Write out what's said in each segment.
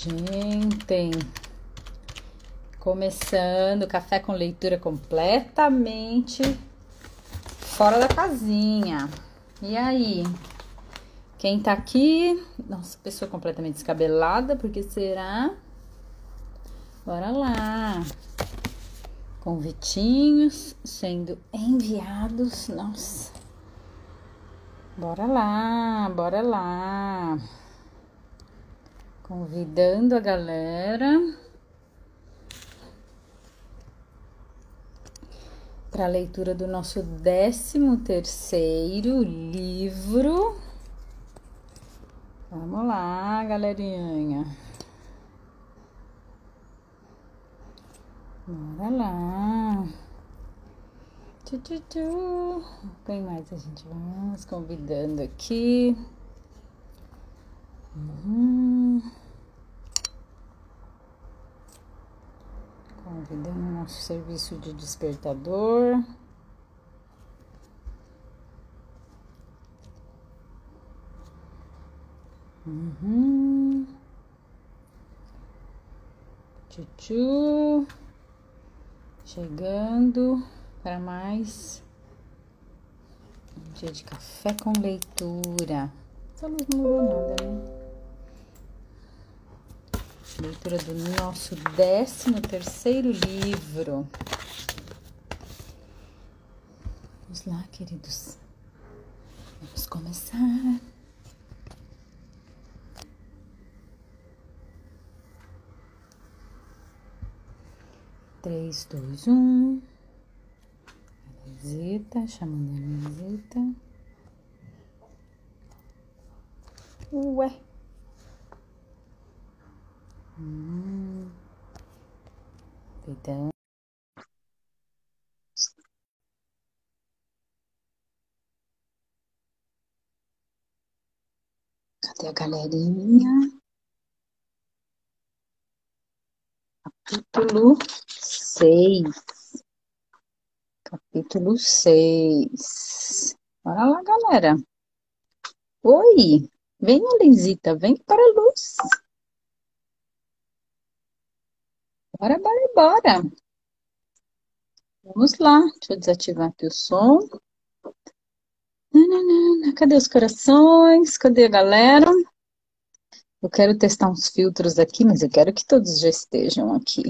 Gente, começando café com leitura completamente fora da casinha. E aí? Quem tá aqui? Nossa, pessoa completamente descabelada, porque será? Bora lá. Convitinhos sendo enviados. Nossa. Bora lá, bora lá. Convidando a galera para a leitura do nosso décimo terceiro livro. Vamos lá, galerinha. Bora lá. Tchu, tchu, tchu. Quem mais a gente vai convidando aqui? Uhum. Convidando nosso serviço de despertador. Uhum. Chegando para mais um dia de café com leitura. Não mudou nada, né? Leitura do nosso décimo terceiro livro. Vamos lá, queridos. Vamos começar. Três, dois, um. Visita, chamando a visita. Ué. Hum. Cuidado. Cadê a galerinha? Capítulo seis. Capítulo seis. Bora lá, galera. Oi, venha, Lenzita, vem para a luz. Bora, bora, bora. Vamos lá. Deixa eu desativar aqui o som. Cadê os corações? Cadê a galera? Eu quero testar uns filtros aqui, mas eu quero que todos já estejam aqui.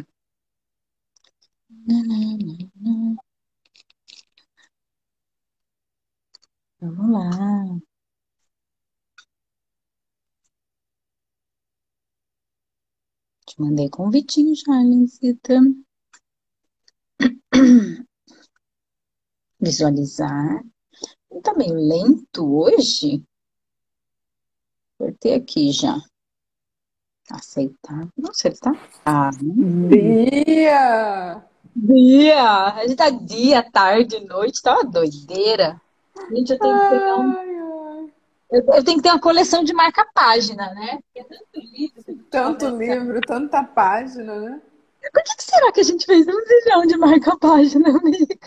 Vamos lá. Te mandei convitinho já, Linsita. Visualizar. Tá meio lento hoje? Apertei aqui já. Aceitar. Não sei se tá. Ah, Dia! dia! A gente tá dia, tarde, noite, tá uma doideira. Gente, eu tenho que ter um. Eu, eu tenho que ter uma coleção de marca-página, né? É tanto livro. Tanto começa. livro, tanta página, né? Por que, que será que a gente fez um zilhão de marca-página, amiga?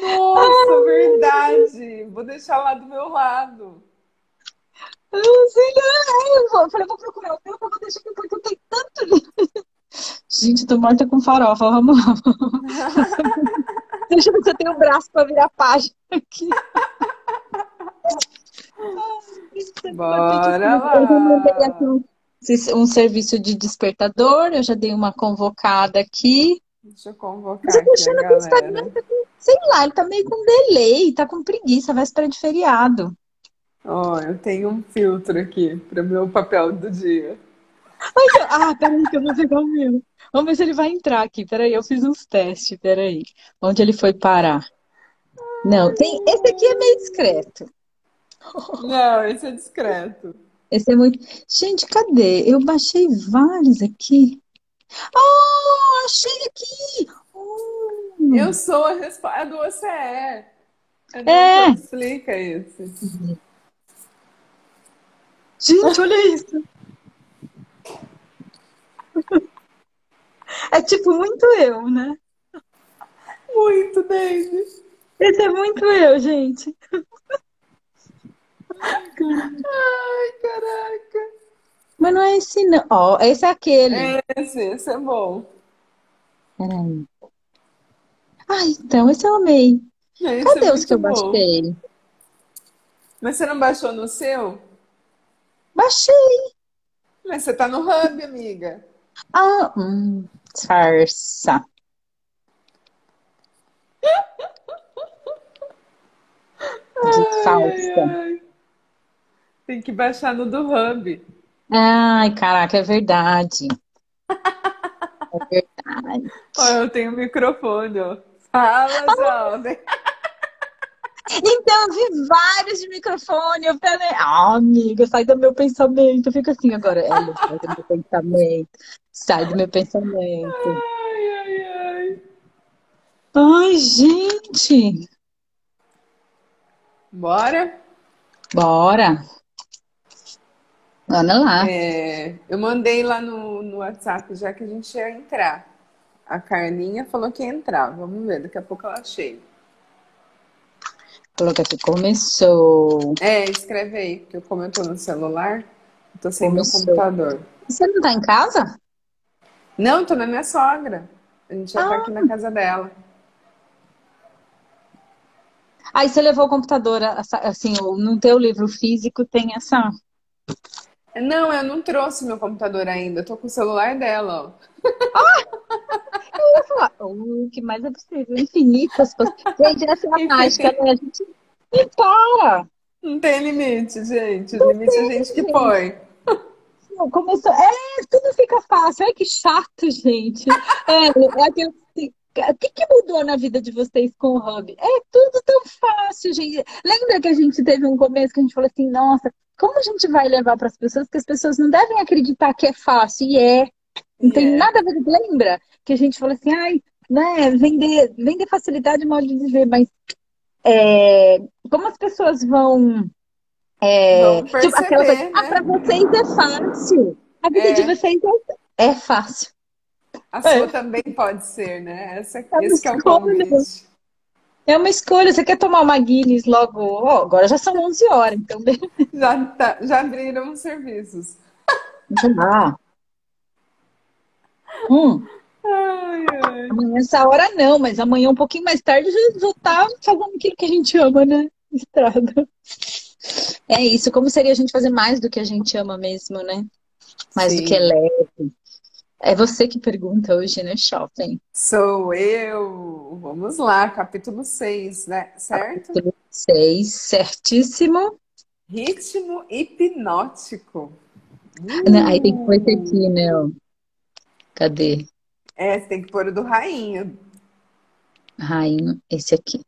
Nossa, verdade! Vou deixar lá do meu lado. Eu não sei, não. Eu vou- eu falei, vou procurar o meu, eu vou deixar aqui porque eu tenho tanto livro. Gente, tô morta com farofa, vamos lá. Deixa eu ver se eu tenho o braço pra virar página aqui. Bora Eu já mandei lá! aqui um, um serviço de despertador, eu já dei uma convocada aqui. Deixa eu convocar Mas eu tô achando que o Instagram tá com, sei lá, ele tá meio com delay, tá com preguiça, véspera de feriado. Ó, eu tenho um filtro aqui para o meu papel do dia. Mas eu- ah, peraí que eu vou pegar o meu. Vamos ver se ele vai entrar aqui. Peraí, eu fiz uns testes, peraí. Onde ele foi parar? Não, tem. Esse aqui é meio discreto. Não, esse é discreto. Esse é muito. Gente, cadê? Eu baixei vários aqui. Oh, achei aqui! Oh. Eu sou a resposta. É do OCE. É do É. Explica esse. Gente, olha isso. É tipo muito eu, né? Muito, David. Esse é muito eu, gente. Ai, caraca. Mas não é esse não. Ó, esse é aquele. Esse, esse é bom. Peraí. Ah, então, esse eu amei. Esse Cadê é os que eu bom. baixei? Mas você não baixou no seu? Baixei. Mas você tá no Hub, amiga. Ah, hum, farsa. De Ai, falsa. ai. Tem que baixar no do Hub. Ai, caraca, é verdade. É verdade. Ó, eu tenho um microfone, ó. Fala, jovem. Então, eu vi vários de microfone. Eu falei, ah, amiga, sai do meu pensamento. Eu fico assim agora. Ela, sai do meu pensamento. Sai do meu pensamento. Ai, ai, ai. Ai, gente. Bora? Bora. Olha lá. É, eu mandei lá no, no WhatsApp já que a gente ia entrar. A Carlinha falou que ia entrar. Vamos ver, daqui a pouco ela chega. Coloca aqui, começou. É, escreve aí, porque eu- como eu tô no celular, eu tô sem meu Começou. computador. Você não tá em casa? Não, tô na minha sogra. A gente já tá aqui na casa dela. Aí você levou o computador, assim, o- no teu livro físico tem essa. Não, eu não trouxe meu computador ainda. Eu tô com o celular dela, ó. Eu ia falar, o que mais é possível? Infinitas coisas. Gente, essa é a mágica, né? A gente não para. Não tem limite, gente. O limite é a gente que põe. Começou. É, tudo fica fácil. Ai, que chato, gente. É, é aquele. O que, que mudou na vida de vocês com o Hub? É tudo tão fácil, gente. Lembra que a gente teve um começo que a gente falou assim, nossa, como a gente vai levar para as pessoas que as pessoas não devem acreditar que é fácil? E é. Não tem É. nada a ver. Lembra que a gente falou assim, ai, né, vender, vender facilidade é modo de dizer, mas é, como as pessoas vão. É, tipo, aquela coisa, perceber, ah, né? para vocês é fácil. A vida É. de vocês é, é fácil. A sua também pode ser, né? Essa, É uma esse que é o convite. É uma escolha. Você quer tomar uma Guinness logo? Ó, agora já são 11 horas, então Já, tá- já abriram os serviços. já. Hum, Ai, ai. amanhã essa hora não, mas amanhã um pouquinho mais tarde já, já tá fazendo aquilo que a gente ama, né? Estrada. É isso. Como seria a gente fazer mais do que a gente ama mesmo, né? Mais do Sim. que é leve. É você que pergunta hoje, né, Shopping? Sou eu. Vamos lá, capítulo 6, né? Certo? Capítulo 6, certíssimo. Ritmo hipnótico. Não, Aí tem que pôr esse aqui, né? Cadê? É, você tem que pôr o do rainho. Rainha, esse aqui.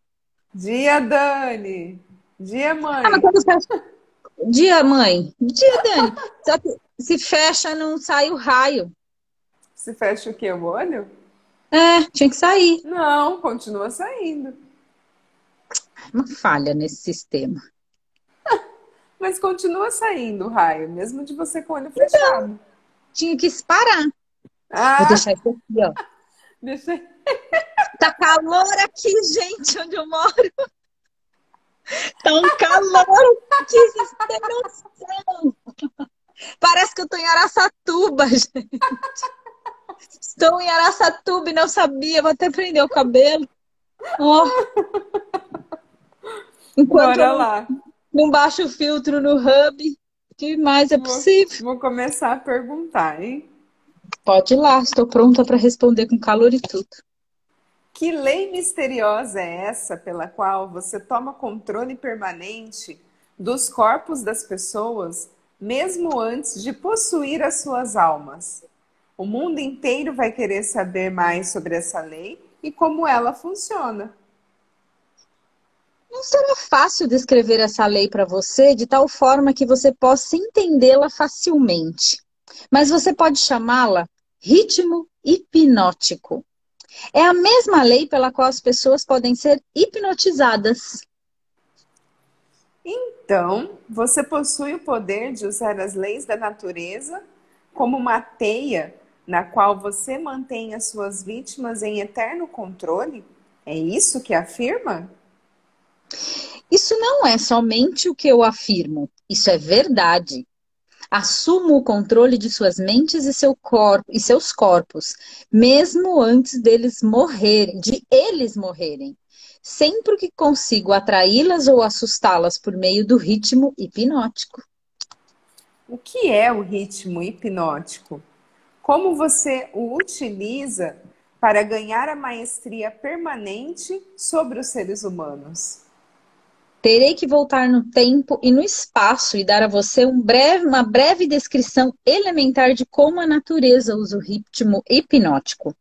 Dia, Dani. Dia, mãe. Ah, mas quando fecha... Dia, mãe. Dia, Dani. Só que se fecha, não sai o raio. Se fecha o quê? O olho? É, tinha que sair. Não, continua saindo. Uma falha nesse sistema. Mas continua saindo o raio, mesmo de você com o olho fechado. Tinha que parar. Vou Ah, deixar isso aqui, ó. deixa Tá calor aqui, gente, onde eu moro. Tá um calor aqui, vocês têm noção. Parece que eu tô em Araçatuba, gente. Estou em Araçatuba e não sabia. Vou até prender o cabelo. Ó. Enquanto Bora lá. não baixo o filtro no hub, o que mais é possível? Vou começar a perguntar, hein? Pode ir lá, estou pronta para responder com calor e tudo. Que lei misteriosa é essa pela qual você toma controle permanente dos corpos das pessoas, mesmo antes de possuir as suas almas? O mundo inteiro vai querer saber mais sobre essa lei e como ela funciona. Não será fácil descrever essa lei para você de tal forma que você possa entendê-la facilmente. Mas você pode chamá-la ritmo hipnótico. É a mesma lei pela qual as pessoas podem ser hipnotizadas. Então, você possui o poder de usar as leis da natureza como uma teia na qual você mantém as suas vítimas em eterno controle? É isso que afirma? Isso não é somente o que eu afirmo, isso é verdade. Assumo o controle de suas mentes e, seu corpo, e seus corpos, mesmo antes deles morrerem, de eles morrerem. Sempre que consigo atraí-las ou assustá-las por meio do ritmo hipnótico. O que é o ritmo hipnótico? Como você o utiliza para ganhar a maestria permanente sobre os seres humanos? Terei que voltar no tempo e no espaço e dar a você um breve, uma breve descrição elementar de como a natureza usa o ritmo hipnótico.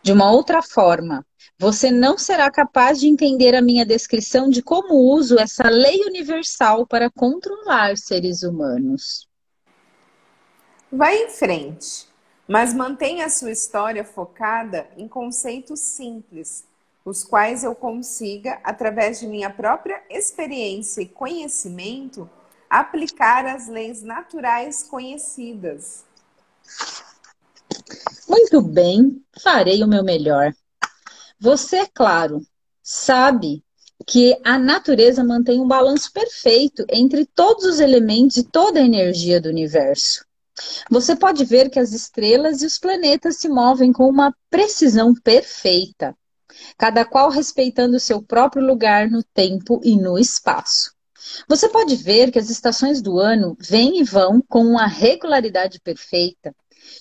De uma outra forma, você não será capaz de entender a minha descrição de como uso essa lei universal para controlar seres humanos. Vai em frente mas mantenha a sua história focada em conceitos simples, os quais eu consiga, através de minha própria experiência e conhecimento, aplicar as leis naturais conhecidas. Muito bem, farei o meu melhor. Você, é claro, sabe que a natureza mantém um balanço perfeito entre todos os elementos e toda a energia do universo. Você pode ver que as estrelas e os planetas se movem com uma precisão perfeita, cada qual respeitando seu próprio lugar no tempo e no espaço. Você pode ver que as estações do ano vêm e vão com uma regularidade perfeita.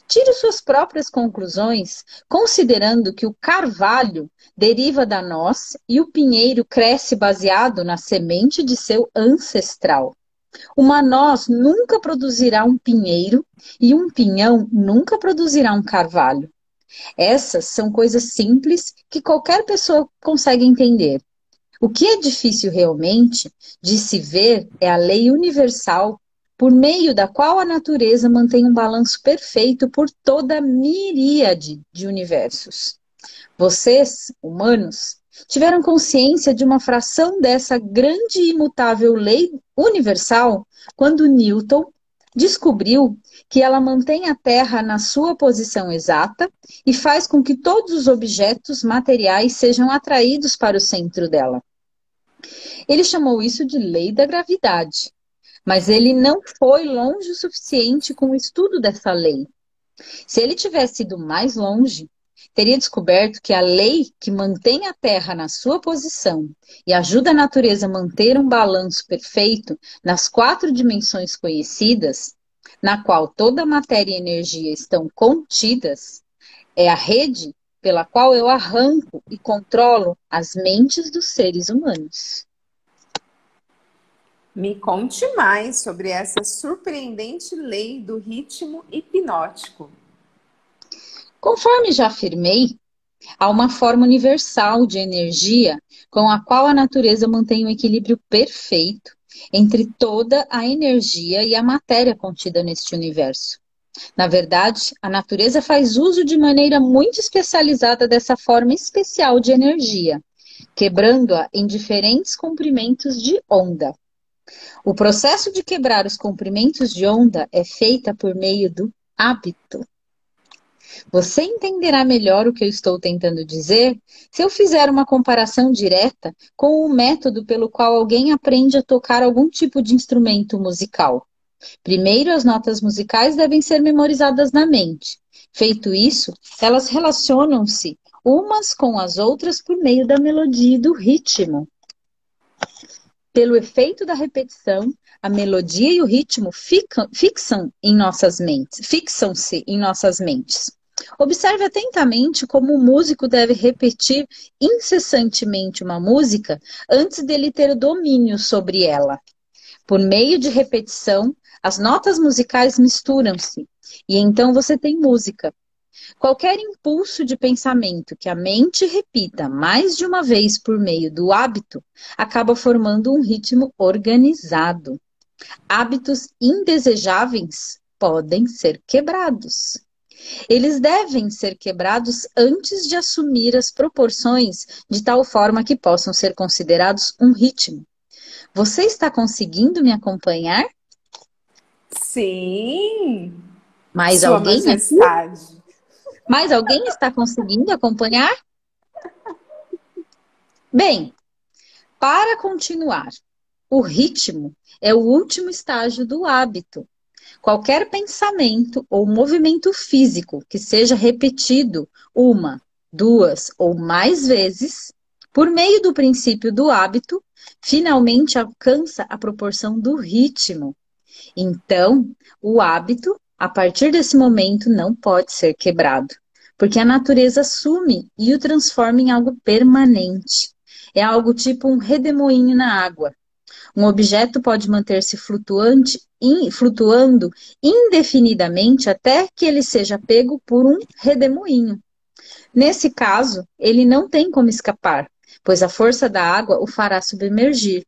Tire suas próprias conclusões, considerando que o carvalho deriva da noz e o pinheiro cresce baseado na semente de seu ancestral. Uma noz nunca produzirá um pinheiro e um pinhão nunca produzirá um carvalho. Essas são coisas simples que qualquer pessoa consegue entender. O que é difícil realmente de se ver é a lei universal por meio da qual a natureza mantém um balanço perfeito por toda a miríade de universos. Vocês, humanos, tiveram consciência de uma fração dessa grande e imutável lei universal quando Newton descobriu que ela mantém a Terra na sua posição exata e faz com que todos os objetos materiais sejam atraídos para o centro dela. Ele chamou isso de lei da gravidade, mas ele não foi longe o suficiente com o estudo dessa lei. Se ele tivesse ido mais longe, teria descoberto que a lei que mantém a Terra na sua posição e ajuda a natureza a manter um balanço perfeito nas quatro dimensões conhecidas, na qual toda matéria e energia estão contidas, é a rede pela qual eu arranco e controlo as mentes dos seres humanos. Me conte mais sobre essa surpreendente lei do ritmo hipnótico. Conforme já afirmei, há uma forma universal de energia com a qual a natureza mantém um equilíbrio perfeito entre toda a energia e a matéria contida neste universo. Na verdade, a natureza faz uso de maneira muito especializada dessa forma especial de energia, quebrando-a em diferentes comprimentos de onda. O processo de quebrar os comprimentos de onda é feita por meio do hábito. Você entenderá melhor o que eu estou tentando dizer se eu fizer uma comparação direta com o método pelo qual alguém aprende a tocar algum tipo de instrumento musical. Primeiro, as notas musicais devem ser memorizadas na mente. Feito isso, elas relacionam-se umas com as outras por meio da melodia e do ritmo. Pelo efeito da repetição, a melodia e o ritmo ficam, fixam em nossas mentes, fixam-se em nossas mentes. Observe atentamente como o músico deve repetir incessantemente uma música antes dele ter domínio sobre ela. Por meio de repetição, as notas musicais misturam-se e então você tem música. Qualquer impulso de pensamento que a mente repita mais de uma vez por meio do hábito acaba formando um ritmo organizado. Hábitos indesejáveis podem ser quebrados. Eles devem ser quebrados antes de assumir as proporções de tal forma que possam ser considerados um ritmo. Você está conseguindo me acompanhar? Sim. Mais Sua alguém? Majestade. Mais alguém está conseguindo acompanhar? Bem, para continuar, o ritmo é o último estágio do hábito qualquer pensamento ou movimento físico que seja repetido uma, duas ou mais vezes, por meio do princípio do hábito, finalmente alcança a proporção do ritmo. Então, o hábito, a partir desse momento, não pode ser quebrado, porque a natureza assume e o transforma em algo permanente. É algo tipo um redemoinho na água. Um objeto pode manter-se flutuante, in, flutuando indefinidamente até que ele seja pego por um redemoinho. Nesse caso, ele não tem como escapar, pois a força da água o fará submergir.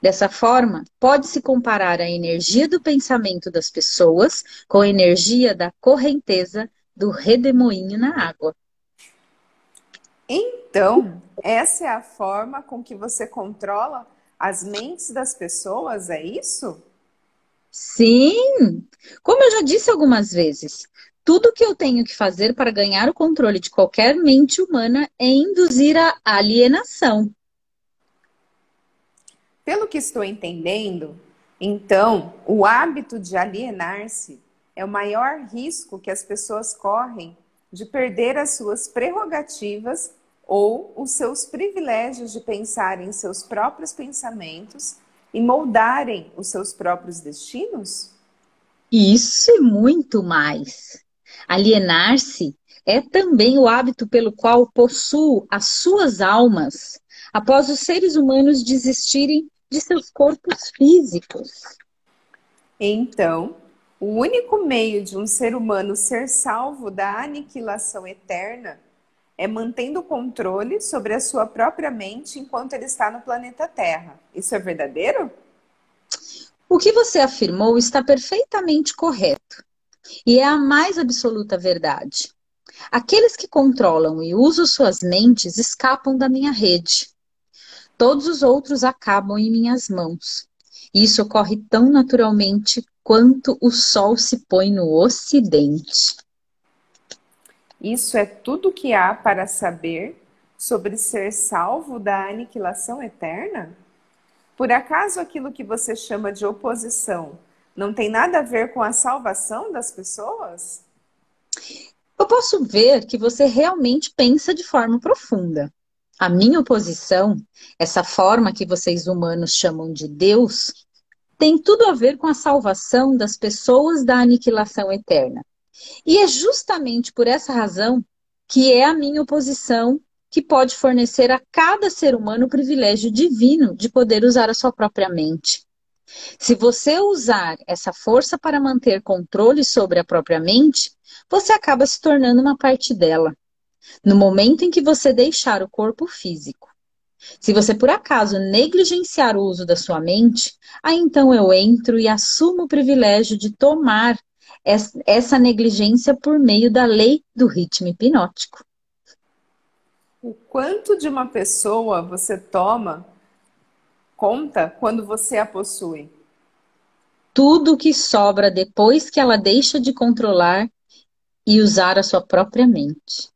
Dessa forma, pode-se comparar a energia do pensamento das pessoas com a energia da correnteza do redemoinho na água. Então, essa é a forma com que você controla as mentes das pessoas, é isso? Sim! Como eu já disse algumas vezes, tudo que eu tenho que fazer para ganhar o controle de qualquer mente humana é induzir a alienação. Pelo que estou entendendo, então, o hábito de alienar-se é o maior risco que as pessoas correm de perder as suas prerrogativas ou os seus privilégios de pensar em seus próprios pensamentos e moldarem os seus próprios destinos? Isso e muito mais. Alienar-se é também o hábito pelo qual possuo as suas almas após os seres humanos desistirem de seus corpos físicos. Então, o único meio de um ser humano ser salvo da aniquilação eterna é mantendo o controle sobre a sua própria mente enquanto ele está no planeta Terra. Isso é verdadeiro? O que você afirmou está perfeitamente correto. E é a mais absoluta verdade. Aqueles que controlam e usam suas mentes escapam da minha rede. Todos os outros acabam em minhas mãos. Isso ocorre tão naturalmente quanto o sol se põe no ocidente. Isso é tudo que há para saber sobre ser salvo da aniquilação eterna? Por acaso aquilo que você chama de oposição não tem nada a ver com a salvação das pessoas? Eu posso ver que você realmente pensa de forma profunda. A minha oposição, essa forma que vocês humanos chamam de Deus, tem tudo a ver com a salvação das pessoas da aniquilação eterna. E é justamente por essa razão que é a minha oposição que pode fornecer a cada ser humano o privilégio divino de poder usar a sua própria mente. Se você usar essa força para manter controle sobre a própria mente, você acaba se tornando uma parte dela. No momento em que você deixar o corpo físico. Se você por acaso negligenciar o uso da sua mente, aí então eu entro e assumo o privilégio de tomar essa negligência por meio da lei do ritmo hipnótico. O quanto de uma pessoa você toma conta quando você a possui? Tudo que sobra depois que ela deixa de controlar e usar a sua própria mente.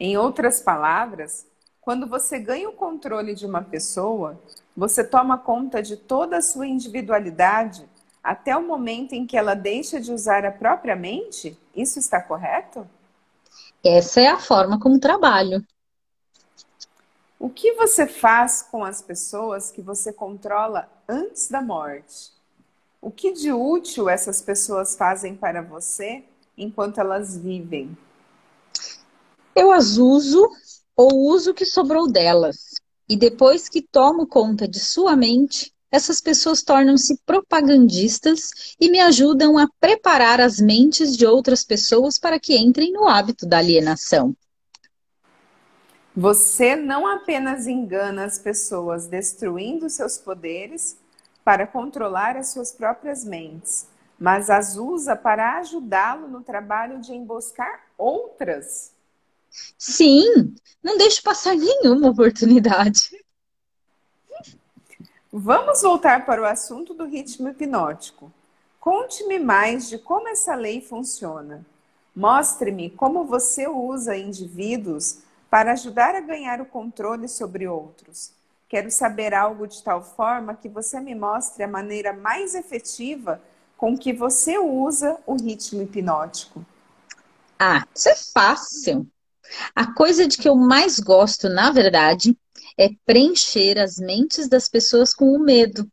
Em outras palavras, quando você ganha o controle de uma pessoa, você toma conta de toda a sua individualidade até o momento em que ela deixa de usar a própria mente? Isso está correto? Essa é a forma como trabalho. O que você faz com as pessoas que você controla antes da morte? O que de útil essas pessoas fazem para você enquanto elas vivem? Eu as uso ou uso o que sobrou delas. E depois que tomo conta de sua mente, essas pessoas tornam-se propagandistas e me ajudam a preparar as mentes de outras pessoas para que entrem no hábito da alienação. Você não apenas engana as pessoas destruindo seus poderes para controlar as suas próprias mentes, mas as usa para ajudá-lo no trabalho de emboscar outras. Sim, não deixe passar nenhuma oportunidade. Vamos voltar para o assunto do ritmo hipnótico. Conte-me mais de como essa lei funciona. Mostre-me como você usa indivíduos para ajudar a ganhar o controle sobre outros. Quero saber algo de tal forma que você me mostre a maneira mais efetiva com que você usa o ritmo hipnótico? Ah, isso é fácil. A coisa de que eu mais gosto, na verdade, é preencher as mentes das pessoas com o medo.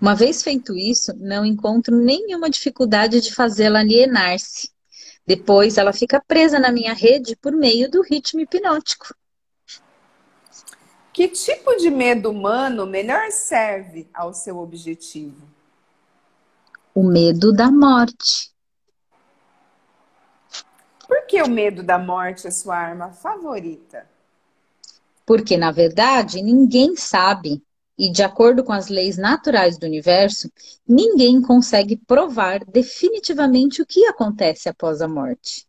Uma vez feito isso, não encontro nenhuma dificuldade de fazê-la alienar-se. Depois ela fica presa na minha rede por meio do ritmo hipnótico. Que tipo de medo humano melhor serve ao seu objetivo? O medo da morte. Por que o medo da morte é sua arma favorita? Porque, na verdade, ninguém sabe, e de acordo com as leis naturais do universo, ninguém consegue provar definitivamente o que acontece após a morte.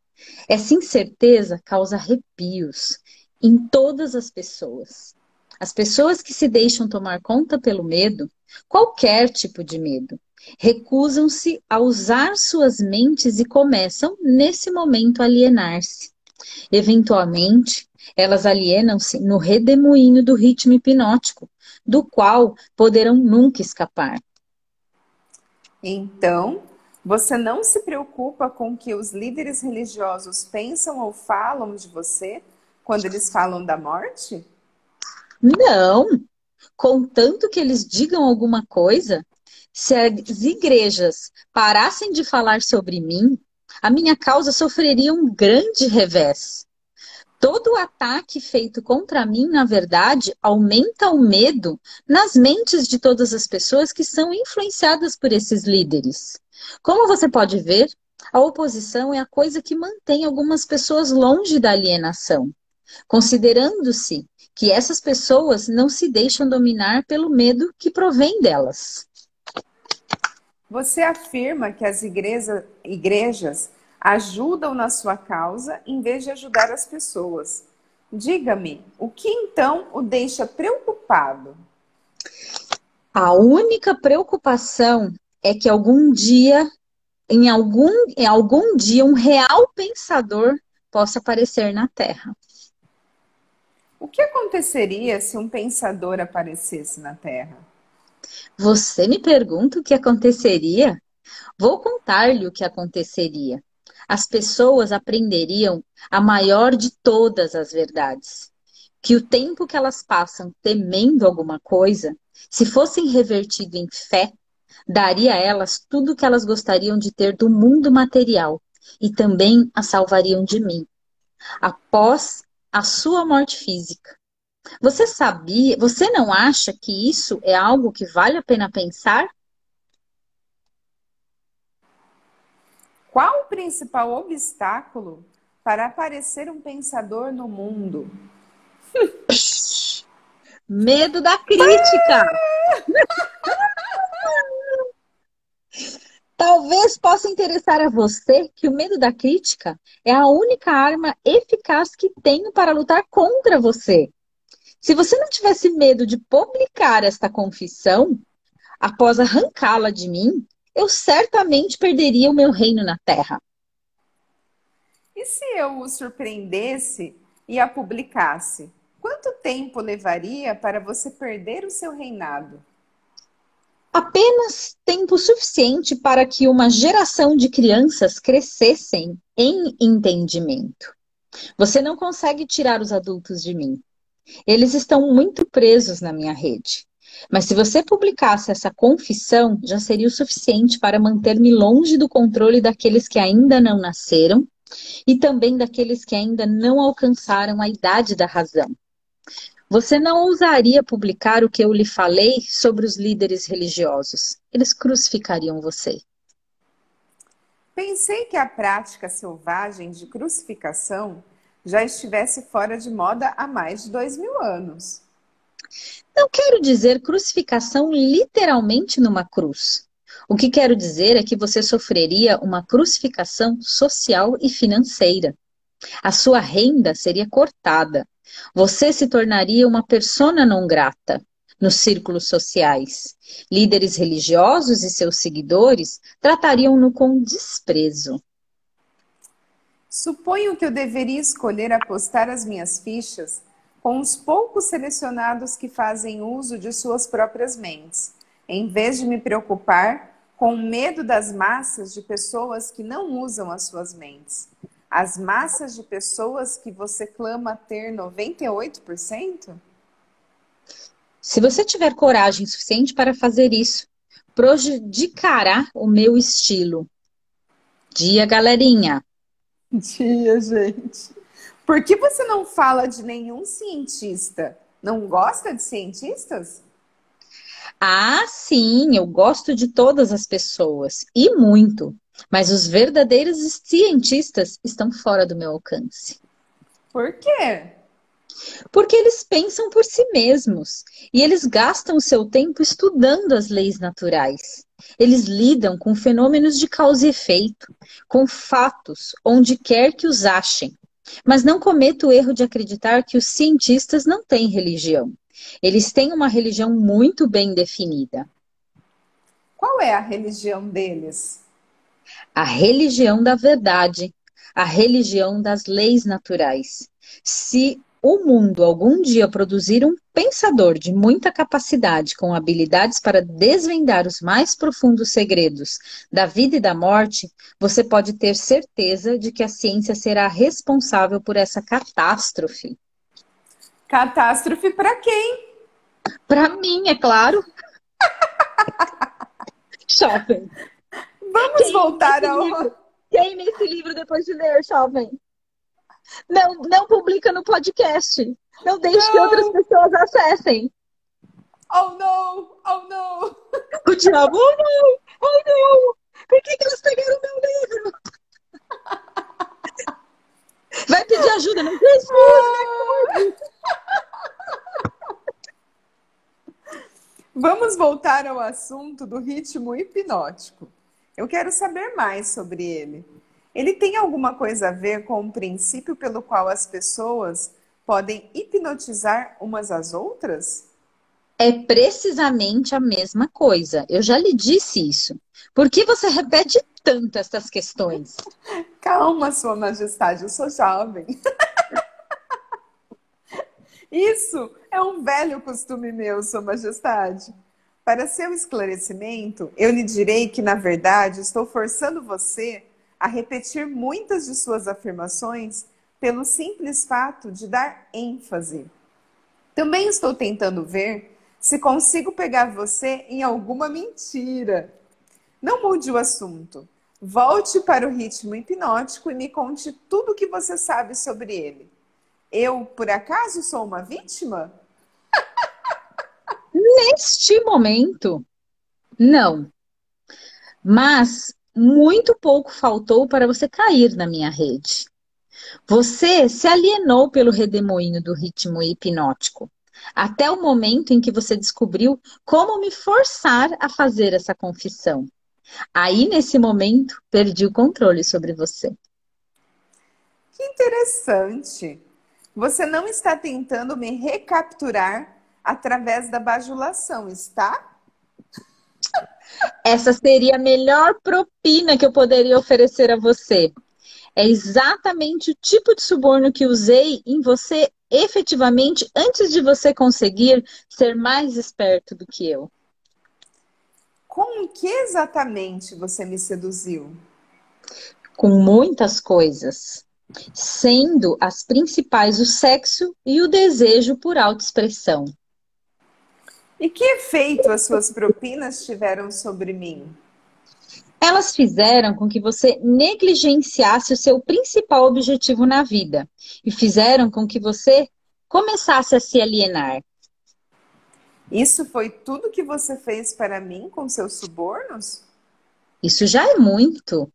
Essa incerteza causa arrepios em todas as pessoas. As pessoas que se deixam tomar conta pelo medo, qualquer tipo de medo, recusam-se a usar suas mentes e começam, nesse momento, a alienar-se. Eventualmente, elas alienam-se no redemoinho do ritmo hipnótico, do qual poderão nunca escapar. Então, você não se preocupa com o que os líderes religiosos pensam ou falam de você quando eles falam da morte? Não! Contanto que eles digam alguma coisa, se as igrejas parassem de falar sobre mim, a minha causa sofreria um grande revés. Todo ataque feito contra mim, na verdade, aumenta o medo nas mentes de todas as pessoas que são influenciadas por esses líderes. Como você pode ver, a oposição é a coisa que mantém algumas pessoas longe da alienação, considerando-se que essas pessoas não se deixam dominar pelo medo que provém delas. Você afirma que as igreja, igrejas ajudam na sua causa em vez de ajudar as pessoas. Diga-me, o que então o deixa preocupado? A única preocupação é que algum dia, em algum, em algum dia, um real pensador possa aparecer na Terra. O que aconteceria se um pensador aparecesse na Terra? Você me pergunta o que aconteceria? Vou contar-lhe o que aconteceria. As pessoas aprenderiam a maior de todas as verdades. Que o tempo que elas passam temendo alguma coisa, se fossem revertido em fé, daria a elas tudo o que elas gostariam de ter do mundo material e também a salvariam de mim. Após a sua morte física. Você sabia, você não acha que isso é algo que vale a pena pensar? Qual o principal obstáculo para aparecer um pensador no mundo? Medo da crítica. Talvez possa interessar a você que o medo da crítica é a única arma eficaz que tenho para lutar contra você. Se você não tivesse medo de publicar esta confissão, após arrancá-la de mim, eu certamente perderia o meu reino na terra. E se eu o surpreendesse e a publicasse? Quanto tempo levaria para você perder o seu reinado? apenas tempo suficiente para que uma geração de crianças crescessem em entendimento. Você não consegue tirar os adultos de mim. Eles estão muito presos na minha rede. Mas se você publicasse essa confissão, já seria o suficiente para manter-me longe do controle daqueles que ainda não nasceram e também daqueles que ainda não alcançaram a idade da razão. Você não ousaria publicar o que eu lhe falei sobre os líderes religiosos. Eles crucificariam você. Pensei que a prática selvagem de crucificação já estivesse fora de moda há mais de dois mil anos. Não quero dizer crucificação literalmente numa cruz. O que quero dizer é que você sofreria uma crucificação social e financeira. A sua renda seria cortada, você se tornaria uma persona não grata nos círculos sociais. Líderes religiosos e seus seguidores tratariam-no com desprezo. Suponho que eu deveria escolher apostar as minhas fichas com os poucos selecionados que fazem uso de suas próprias mentes, em vez de me preocupar com medo das massas de pessoas que não usam as suas mentes. As massas de pessoas que você clama ter 98%? Se você tiver coragem suficiente para fazer isso, prejudicará o meu estilo. Dia, galerinha. Dia, gente. Por que você não fala de nenhum cientista? Não gosta de cientistas? Ah, sim, eu gosto de todas as pessoas e muito, mas os verdadeiros cientistas estão fora do meu alcance. Por quê? Porque eles pensam por si mesmos e eles gastam o seu tempo estudando as leis naturais. Eles lidam com fenômenos de causa e efeito, com fatos, onde quer que os achem. Mas não cometa o erro de acreditar que os cientistas não têm religião. Eles têm uma religião muito bem definida. Qual é a religião deles? A religião da verdade, a religião das leis naturais. Se o mundo algum dia produzir um pensador de muita capacidade com habilidades para desvendar os mais profundos segredos da vida e da morte, você pode ter certeza de que a ciência será responsável por essa catástrofe. Catástrofe para quem? Para mim, é claro. Shopping. Vamos Quem voltar ao. Livro? Queime esse livro depois de ler, Shopping. Não, não publica no podcast. Não deixe não. que outras pessoas acessem. Oh, não! Oh, não! O diabo, oh, não! Oh, não! Por que, que eles pegaram meu livro? Vai pedir ajuda, não precisa, né? Vamos voltar ao assunto do ritmo hipnótico. Eu quero saber mais sobre ele. Ele tem alguma coisa a ver com o princípio pelo qual as pessoas podem hipnotizar umas às outras? É precisamente a mesma coisa. Eu já lhe disse isso. Por que você repete tanto essas questões? Calma, Sua Majestade, eu sou jovem. Isso é um velho costume meu, Sua Majestade. Para seu esclarecimento, eu lhe direi que, na verdade, estou forçando você a repetir muitas de suas afirmações pelo simples fato de dar ênfase. Também estou tentando ver se consigo pegar você em alguma mentira. Não mude o assunto. Volte para o ritmo hipnótico e me conte tudo o que você sabe sobre ele. Eu, por acaso, sou uma vítima? Neste momento, não. Mas muito pouco faltou para você cair na minha rede. Você se alienou pelo redemoinho do ritmo hipnótico, até o momento em que você descobriu como me forçar a fazer essa confissão. Aí, nesse momento, perdi o controle sobre você. Que interessante. Você não está tentando me recapturar através da bajulação, está? Essa seria a melhor propina que eu poderia oferecer a você. É exatamente o tipo de suborno que usei em você efetivamente antes de você conseguir ser mais esperto do que eu. Com o que exatamente você me seduziu? Com muitas coisas sendo as principais o sexo e o desejo por autoexpressão. E que efeito as suas propinas tiveram sobre mim? Elas fizeram com que você negligenciasse o seu principal objetivo na vida e fizeram com que você começasse a se alienar. Isso foi tudo que você fez para mim com seus subornos? Isso já é muito.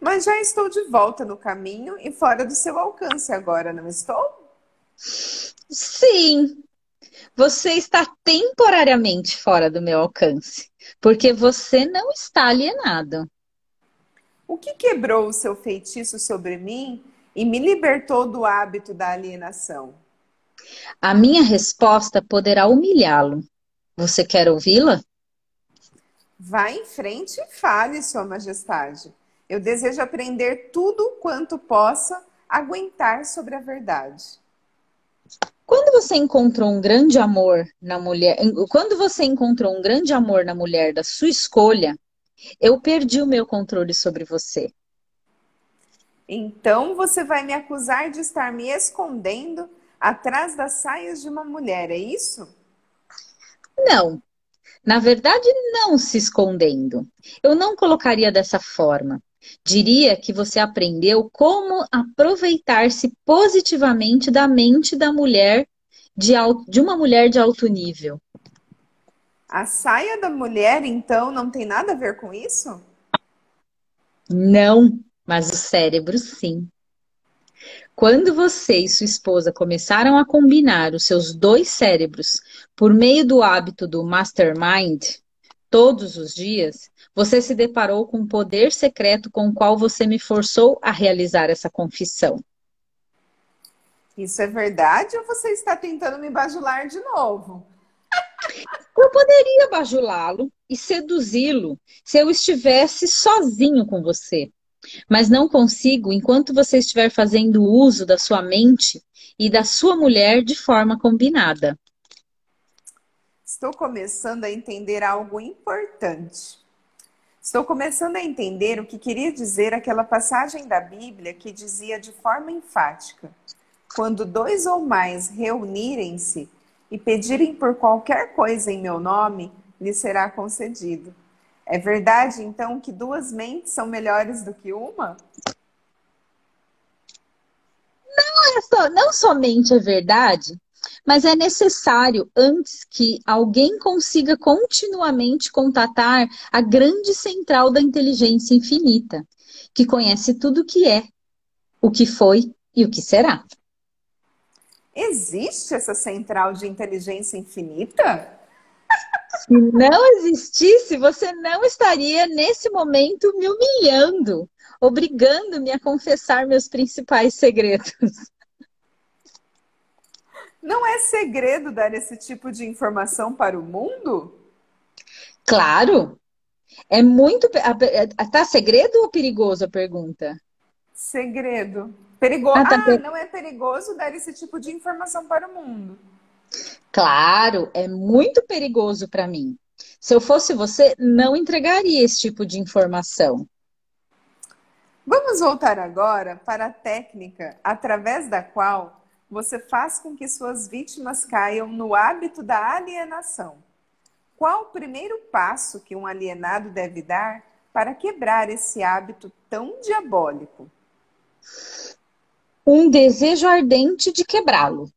Mas já estou de volta no caminho e fora do seu alcance agora, não estou? Sim. Você está temporariamente fora do meu alcance, porque você não está alienado. O que quebrou o seu feitiço sobre mim e me libertou do hábito da alienação? A minha resposta poderá humilhá-lo. Você quer ouvi-la? Vá em frente e fale, Sua Majestade. Eu desejo aprender tudo quanto possa aguentar sobre a verdade. Quando você encontrou um grande amor na mulher, quando você encontrou um grande amor na mulher da sua escolha, eu perdi o meu controle sobre você. Então você vai me acusar de estar me escondendo atrás das saias de uma mulher, é isso? Não. Na verdade, não se escondendo. Eu não colocaria dessa forma. Diria que você aprendeu como aproveitar-se positivamente da mente da mulher de, de uma mulher de alto nível. A saia da mulher, então, não tem nada a ver com isso? Não, mas o cérebro sim. Quando você e sua esposa começaram a combinar os seus dois cérebros por meio do hábito do mastermind, todos os dias, você se deparou com um poder secreto com o qual você me forçou a realizar essa confissão. Isso é verdade ou você está tentando me bajular de novo? Eu poderia bajulá-lo e seduzi-lo se eu estivesse sozinho com você. Mas não consigo enquanto você estiver fazendo uso da sua mente e da sua mulher de forma combinada. Estou começando a entender algo importante. Estou começando a entender o que queria dizer aquela passagem da Bíblia que dizia de forma enfática: quando dois ou mais reunirem-se e pedirem por qualquer coisa em meu nome, lhes será concedido. É verdade, então, que duas mentes são melhores do que uma? Não, é só, não somente é verdade, mas é necessário antes que alguém consiga continuamente contatar a grande central da inteligência infinita, que conhece tudo o que é, o que foi e o que será. Existe essa central de inteligência infinita? Se não existisse, você não estaria nesse momento me humilhando, obrigando-me a confessar meus principais segredos. Não é segredo dar esse tipo de informação para o mundo? Claro. É muito. Tá segredo ou perigoso a pergunta? Segredo. Perigoso. Ah, tá... ah, não é perigoso dar esse tipo de informação para o mundo. Claro, é muito perigoso para mim. Se eu fosse você, não entregaria esse tipo de informação. Vamos voltar agora para a técnica através da qual você faz com que suas vítimas caiam no hábito da alienação. Qual o primeiro passo que um alienado deve dar para quebrar esse hábito tão diabólico? Um desejo ardente de quebrá-lo.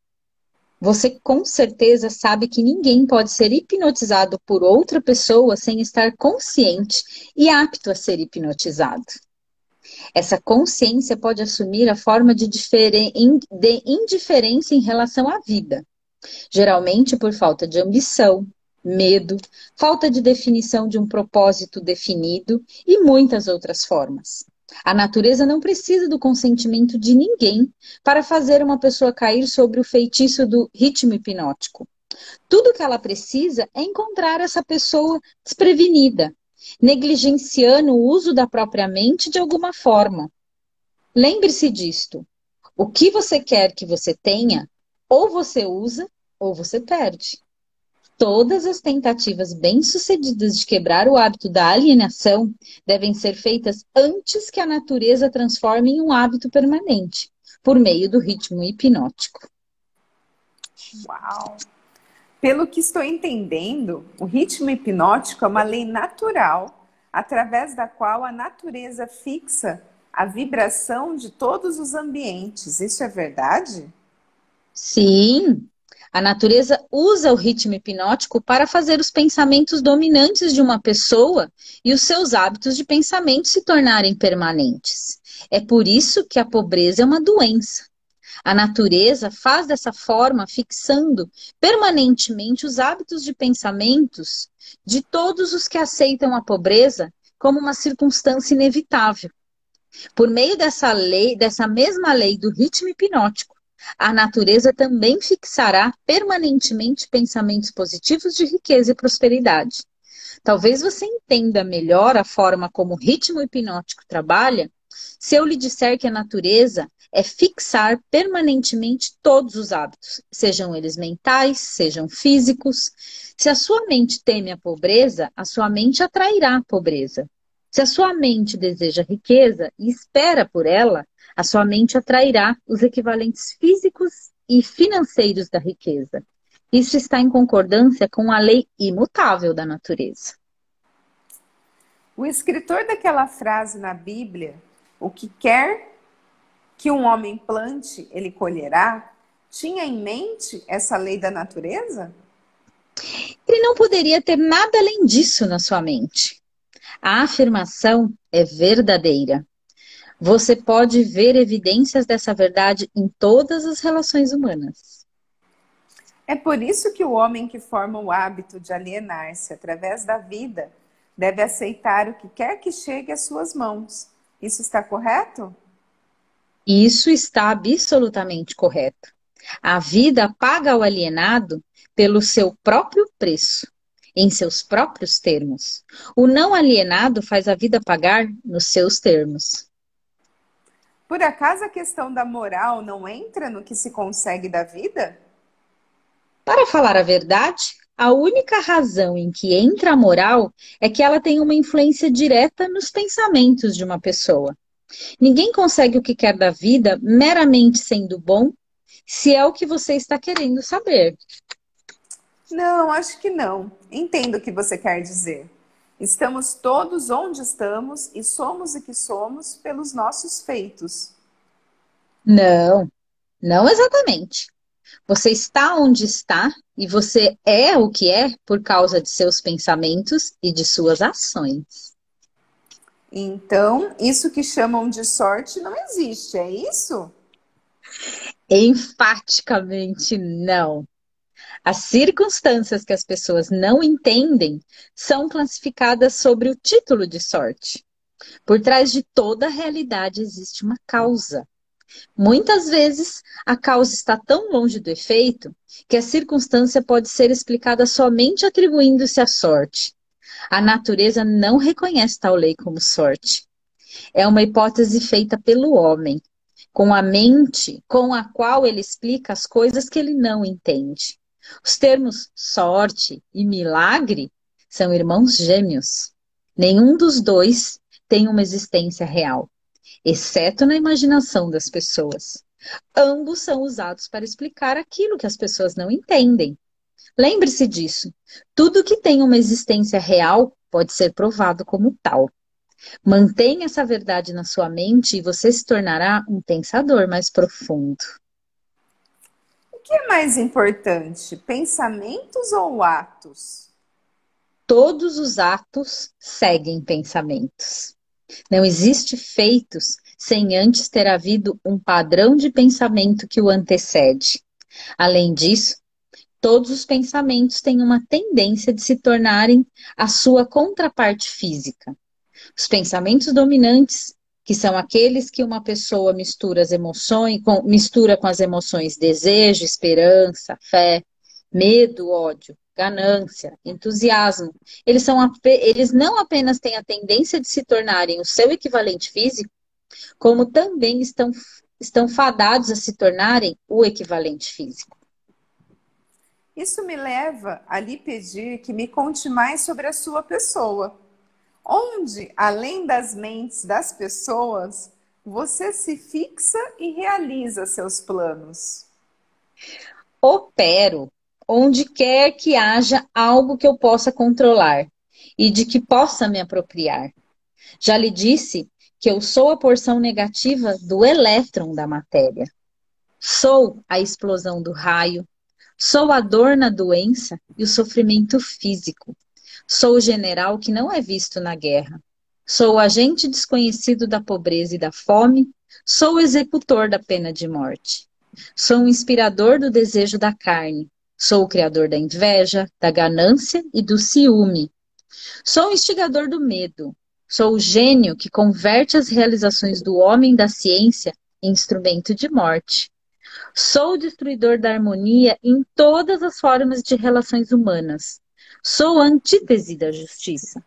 Você com certeza sabe que ninguém pode ser hipnotizado por outra pessoa sem estar consciente e apto a ser hipnotizado. Essa consciência pode assumir a forma de, de indiferença em relação à vida, geralmente por falta de ambição, medo, falta de definição de um propósito definido e muitas outras formas. A natureza não precisa do consentimento de ninguém para fazer uma pessoa cair sobre o feitiço do ritmo hipnótico. Tudo que ela precisa é encontrar essa pessoa desprevenida, negligenciando o uso da própria mente de alguma forma. Lembre-se disto. O que você quer que você tenha, ou você usa, ou você perde. Todas as tentativas bem-sucedidas de quebrar o hábito da alienação devem ser feitas antes que a natureza transforme em um hábito permanente, por meio do ritmo hipnótico. Uau! Pelo que estou entendendo, o ritmo hipnótico é uma lei natural através da qual a natureza fixa a vibração de todos os ambientes. Isso é verdade? Sim, a natureza usa o ritmo hipnótico para fazer os pensamentos dominantes de uma pessoa e os seus hábitos de pensamento se tornarem permanentes. É por isso que a pobreza é uma doença. A natureza faz dessa forma, fixando permanentemente os hábitos de pensamentos de todos os que aceitam a pobreza como uma circunstância inevitável. Por meio dessa lei, dessa mesma lei do ritmo hipnótico, a natureza também fixará permanentemente pensamentos positivos de riqueza e prosperidade. Talvez você entenda melhor a forma como o ritmo hipnótico trabalha se eu lhe disser que a natureza é fixar permanentemente todos os hábitos, sejam eles mentais, sejam físicos. Se a sua mente teme a pobreza, a sua mente atrairá a pobreza. Se a sua mente deseja riqueza e espera por ela, a sua mente atrairá os equivalentes físicos e financeiros da riqueza. Isso está em concordância com a lei imutável da natureza. O escritor daquela frase na Bíblia, o que quer que um homem plante, ele colherá, tinha em mente essa lei da natureza? Ele não poderia ter nada além disso na sua mente. A afirmação é verdadeira. Você pode ver evidências dessa verdade em todas as relações humanas. É por isso que o homem que forma o hábito de alienar-se através da vida deve aceitar o que quer que chegue às suas mãos. Isso está correto? Isso está absolutamente correto. A vida paga ao alienado pelo seu próprio preço, em seus próprios termos. O não alienado faz a vida pagar nos seus termos. Por acaso a questão da moral não entra no que se consegue da vida? Para falar a verdade, a única razão em que entra a moral é que ela tem uma influência direta nos pensamentos de uma pessoa. Ninguém consegue o que quer da vida meramente sendo bom, se é o que você está querendo saber. Não, acho que não. Entendo o que você quer dizer. Estamos todos onde estamos e somos o que somos pelos nossos feitos. Não, não exatamente. Você está onde está e você é o que é por causa de seus pensamentos e de suas ações. Então, isso que chamam de sorte não existe, é isso? Enfaticamente não. As circunstâncias que as pessoas não entendem são classificadas sobre o título de sorte. Por trás de toda a realidade existe uma causa. Muitas vezes, a causa está tão longe do efeito que a circunstância pode ser explicada somente atribuindo-se à sorte. A natureza não reconhece tal lei como sorte. É uma hipótese feita pelo homem, com a mente com a qual ele explica as coisas que ele não entende. Os termos sorte e milagre são irmãos gêmeos. Nenhum dos dois tem uma existência real exceto na imaginação das pessoas. Ambos são usados para explicar aquilo que as pessoas não entendem. Lembre-se disso. Tudo que tem uma existência real pode ser provado como tal. Mantenha essa verdade na sua mente e você se tornará um pensador mais profundo. O que é mais importante, pensamentos ou atos? Todos os atos seguem pensamentos. Não existe feitos sem antes ter havido um padrão de pensamento que o antecede. Além disso, todos os pensamentos têm uma tendência de se tornarem a sua contraparte física. Os pensamentos dominantes, que são aqueles que uma pessoa mistura as emoções, com, mistura com as emoções desejo, esperança, fé, medo, ódio, ganância, entusiasmo. Eles, são, eles não apenas têm a tendência de se tornarem o seu equivalente físico, como também estão, estão fadados a se tornarem o equivalente físico. Isso me leva a lhe pedir que me conte mais sobre a sua pessoa. Onde, além das mentes das pessoas, você se fixa e realiza seus planos? Opero onde quer que haja algo que eu possa controlar e de que possa me apropriar. Já lhe disse que eu sou a porção negativa do elétron da matéria. Sou a explosão do raio, sou a dor na doença e o sofrimento físico. Sou o general que não é visto na guerra. Sou o agente desconhecido da pobreza e da fome. Sou o executor da pena de morte. Sou o inspirador do desejo da carne. Sou o criador da inveja, da ganância e do ciúme. Sou o instigador do medo. Sou o gênio que converte as realizações do homem da ciência em instrumento de morte. Sou o destruidor da harmonia em todas as formas de relações humanas. Sou a antítese da justiça.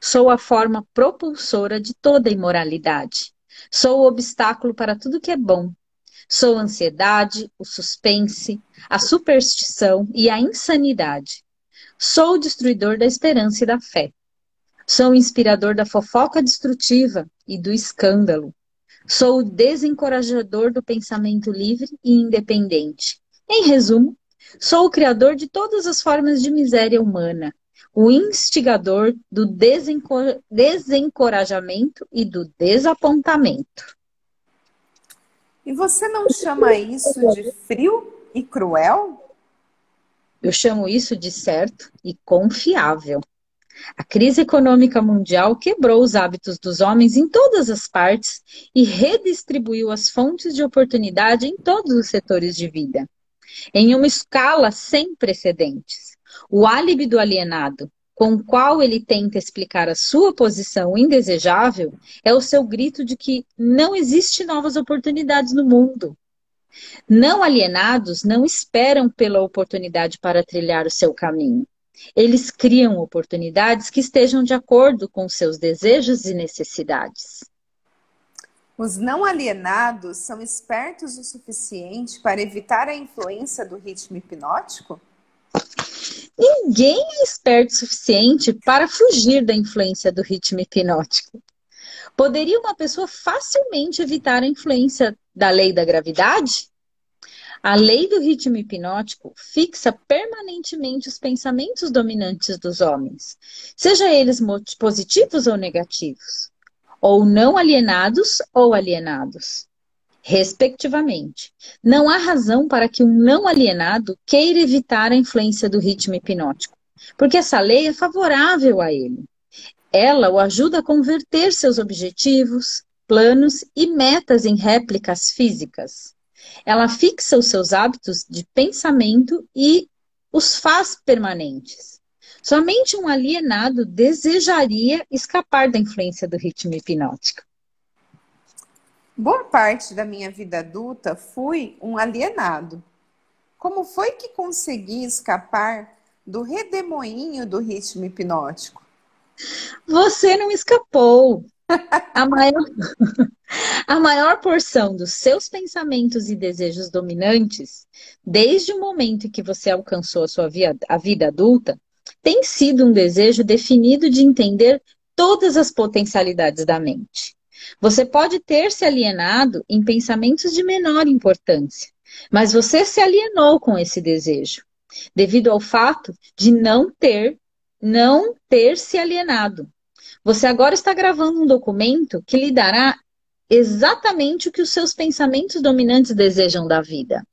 Sou a forma propulsora de toda imoralidade. Sou o obstáculo para tudo que é bom Sou a ansiedade, o suspense, a superstição e a insanidade. Sou o destruidor da esperança e da fé. Sou o inspirador da fofoca destrutiva e do escândalo. Sou o desencorajador do pensamento livre e independente. Em resumo, sou o criador de todas as formas de miséria humana, o instigador do desencorajamento e do desapontamento. E você não chama isso de frio e cruel? Eu chamo isso de certo e confiável. A crise econômica mundial quebrou os hábitos dos homens em todas as partes e redistribuiu as fontes de oportunidade em todos os setores de vida. Em uma escala sem precedentes. O álibi do alienado, com o qual ele tenta explicar a sua posição indesejável, é o seu grito de que não existe novas oportunidades no mundo. Não alienados não esperam pela oportunidade para trilhar o seu caminho. Eles criam oportunidades que estejam de acordo com seus desejos e necessidades. Os não alienados são espertos o suficiente para evitar a influência do ritmo hipnótico? Ninguém é esperto o suficiente para fugir da influência do ritmo hipnótico. Poderia uma pessoa facilmente evitar a influência da lei da gravidade? A lei do ritmo hipnótico fixa permanentemente os pensamentos dominantes dos homens, seja eles positivos ou negativos, ou não alienados ou alienados, respectivamente. Não há razão para que um não alienado queira evitar a influência do ritmo hipnótico, porque essa lei é favorável a ele. Ela o ajuda a converter seus objetivos, planos e metas em réplicas físicas. Ela fixa os seus hábitos de pensamento e os faz permanentes. Somente um alienado desejaria escapar da influência do ritmo hipnótico. Boa parte da minha vida adulta fui um alienado. Como foi que consegui escapar do redemoinho do ritmo hipnótico? Você não escapou. A maior, a maior porção dos seus pensamentos e desejos dominantes, desde o momento em que você alcançou a sua via, a vida adulta, tem sido um desejo definido de entender todas as potencialidades da mente. Você pode ter se alienado em pensamentos de menor importância, mas você se alienou com esse desejo, devido ao fato de não ter, não ter se alienado. Você agora está gravando um documento que lhe dará exatamente o que os seus pensamentos dominantes desejam da vida.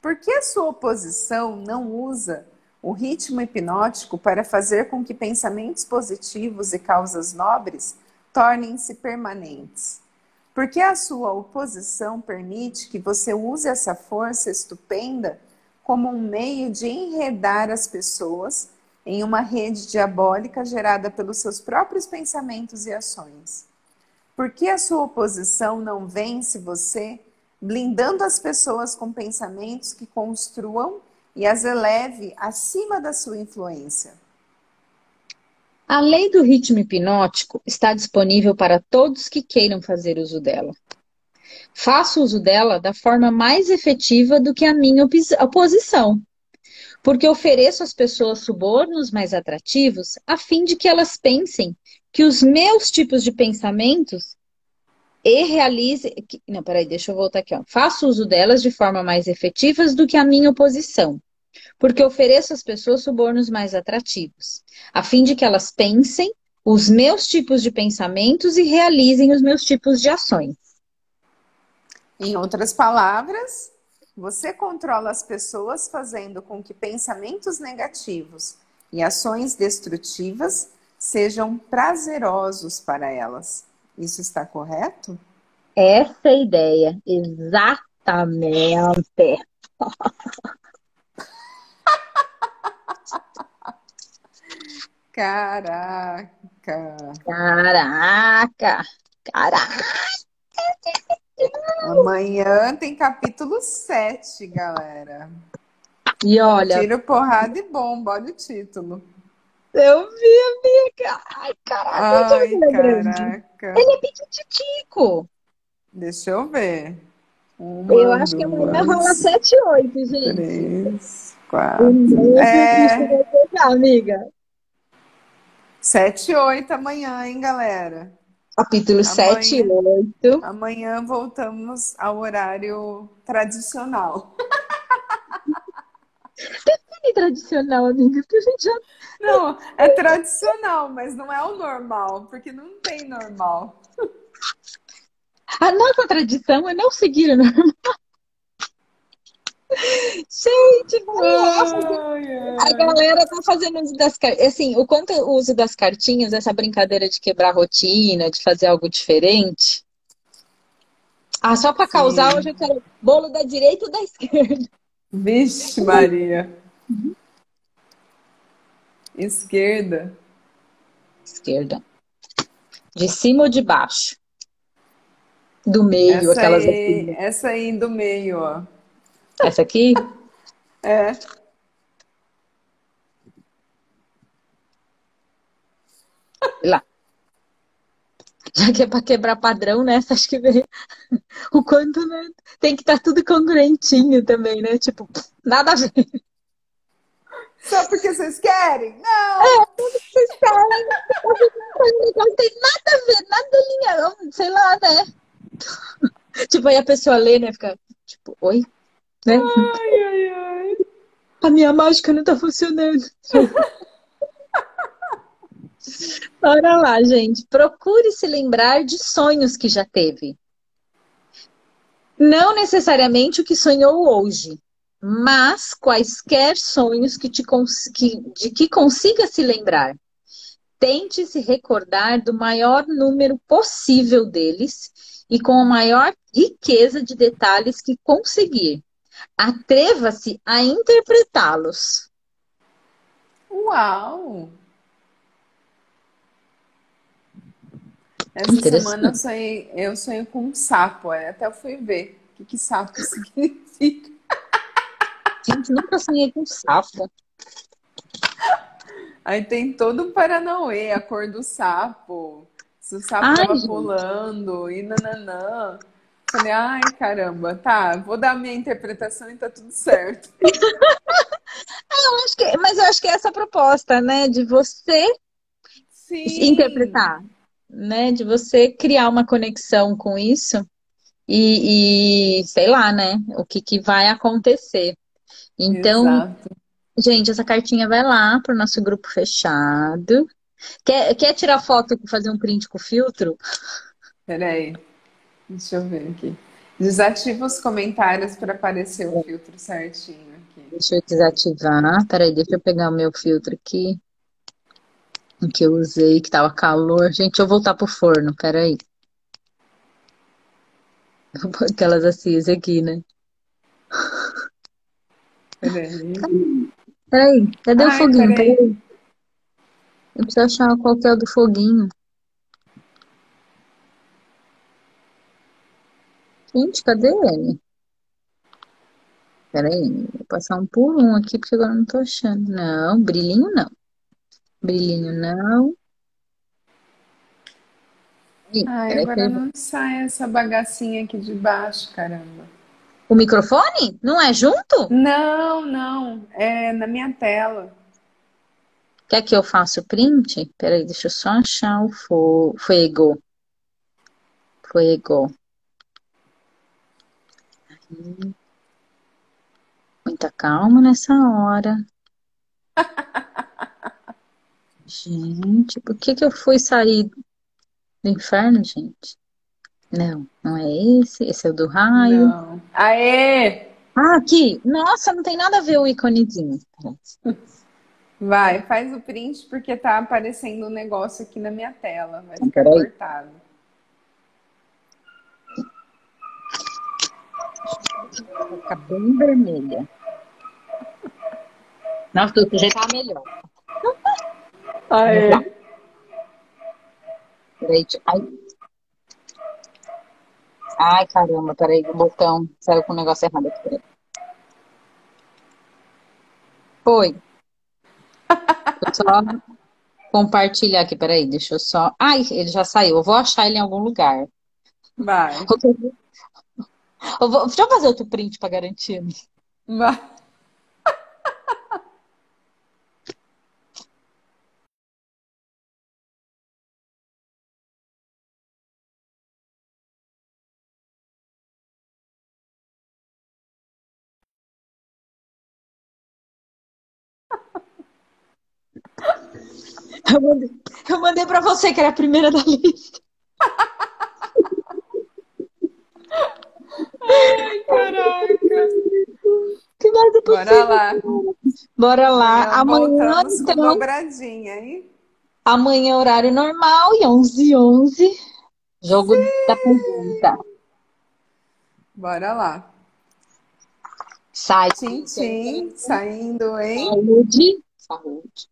Por que a sua oposição não usa o ritmo hipnótico para fazer com que pensamentos positivos e causas nobres tornem-se permanentes? Porque a sua oposição permite que você use essa força estupenda como um meio de enredar as pessoas em uma rede diabólica gerada pelos seus próprios pensamentos e ações. Por que a sua oposição não vence você, blindando as pessoas com pensamentos que construam e as eleve acima da sua influência? A lei do ritmo hipnótico está disponível para todos que queiram fazer uso dela. Faço uso dela da forma mais efetiva do que a minha oposição porque ofereço às pessoas subornos mais atrativos a fim de que elas pensem que os meus tipos de pensamentos e realize. Não, peraí, deixa eu voltar aqui. Ó. Faço uso delas de forma mais efetiva do que a minha oposição, porque ofereço às pessoas subornos mais atrativos, a fim de que elas pensem os meus tipos de pensamentos e realizem os meus tipos de ações. Em outras palavras, você controla as pessoas fazendo com que pensamentos negativos e ações destrutivas sejam prazerosos para elas. Isso está correto? Essa é a ideia, exatamente. Caraca. Caraca. Caraca. Amanhã tem capítulo 7, galera. E olha. Tiro, porrada e bomba, olha o título. Eu vi, amiga. Ai, caraca. Ai, caraca. Ele é pititico. Deixa eu ver. Uma, eu acho que amanhã rola 7 e 8, gente. 3, 4. É... amiga. 7 e 8 amanhã, hein, galera? Capítulo amanhã, 7 e 8. Amanhã voltamos ao horário tradicional. Define tradicional, amiga, porque a gente já. Não, é tradicional, mas não é o normal, porque não tem normal. A nossa tradição é não seguir o normal. Gente, a galera tá fazendo uso das cartinhas. Assim, o quanto o uso das cartinhas, essa brincadeira de quebrar rotina, de fazer algo diferente. Ah, só para causar, hoje eu quero bolo da direita ou da esquerda. Vixe, Maria. Esquerda. Esquerda. De cima ou de baixo? Do meio, essa aquelas aí, assim. Essa aí do meio, ó. Essa aqui? É. Lá. Já que é para quebrar padrão, né? Acho que vem o quanto, né? Tem que estar tá tudo congruentinho também, né? Tipo, nada a ver. Só porque vocês querem? Não! É, tudo que vocês querem. Não tem nada a ver, nada alinhado, sei lá, né? Tipo, aí a pessoa lê, né? Fica, tipo, oi? Né? Ai, ai, ai. A minha mágica não tá funcionando. Bora lá, gente. Procure se lembrar de sonhos que já teve. Não necessariamente o que sonhou hoje, mas quaisquer sonhos que te, que, de que consiga se lembrar. Tente se recordar do maior número possível deles e com a maior riqueza de detalhes que conseguir. Atreva-se a interpretá-los. Uau! Essa semana eu sonhei, eu sonhei com um sapo, até eu fui ver o que, que sapo significa. Gente, nunca sonhei com sapo. Aí tem todo um Paranauê, a cor do sapo. Se o sapo Ai, tava gente. pulando e nananã. Falei, ai, caramba, tá, vou dar a minha interpretação e tá tudo certo. eu acho que, mas eu acho que é essa a proposta, né? De você Sim. interpretar, né? De você criar uma conexão com isso e, e sei lá, né? O que, que vai acontecer. Então, Exato. gente, essa cartinha vai lá pro nosso grupo fechado. Quer, quer tirar foto e fazer um print com filtro? Peraí. Deixa eu ver aqui. Desativa os comentários para aparecer o filtro certinho aqui. Deixa eu desativar. Peraí, deixa eu pegar o meu filtro aqui. O que eu usei, que tava calor. Gente, eu voltar pro forno, peraí. Vou pôr aquelas acias aqui, né? Peraí. Peraí, cadê Ai, o foguinho? Peraí. peraí. Eu preciso achar qual que é o do foguinho. Gente, cadê ele? Pera aí, vou passar um por um aqui, porque agora eu não tô achando. Não, brilhinho não. Brilhinho não. Ih, Ai, agora não sai essa bagacinha aqui de baixo, caramba. O microfone? Não é junto? Não, não. É na minha tela. Quer que eu faça o print? Peraí, deixa eu só achar o fo... Fuego. Fuego. Muita calma nessa hora. Gente, por que que eu fui sair do inferno, gente? Não, não é esse. Esse é o do raio. Não. Aê! Ah, aqui. Nossa, não tem nada a ver o íconezinho. Vai, faz o print porque tá aparecendo um negócio aqui na minha tela. Vai ficar cortado. Vai ficar bem vermelha. Nossa, tu já tá melhor. Aê. Peraí, ai. ai, caramba, peraí, o botão saiu com o negócio errado aqui. Peraí. Foi. Vou só compartilhar aqui, peraí, deixa eu só. Ai, ele já saiu. Eu vou achar ele em algum lugar. Vai. Eu vou, deixa eu fazer outro print para garantir. Vai. Eu mandei, eu mandei para você, que era a primeira da lista. Ai, caraca. É Bora lá. Bora lá. Amanhã, então, dobradinha, hein? amanhã horário normal e 11 11 Jogo da pergunta. Bora lá. Sai. Tchim, tchim, saindo em Saúde. Saúde.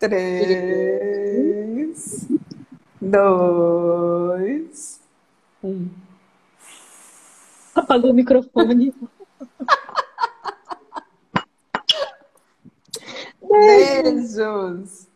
três, dois, um. Apagou o microfone. Beijos!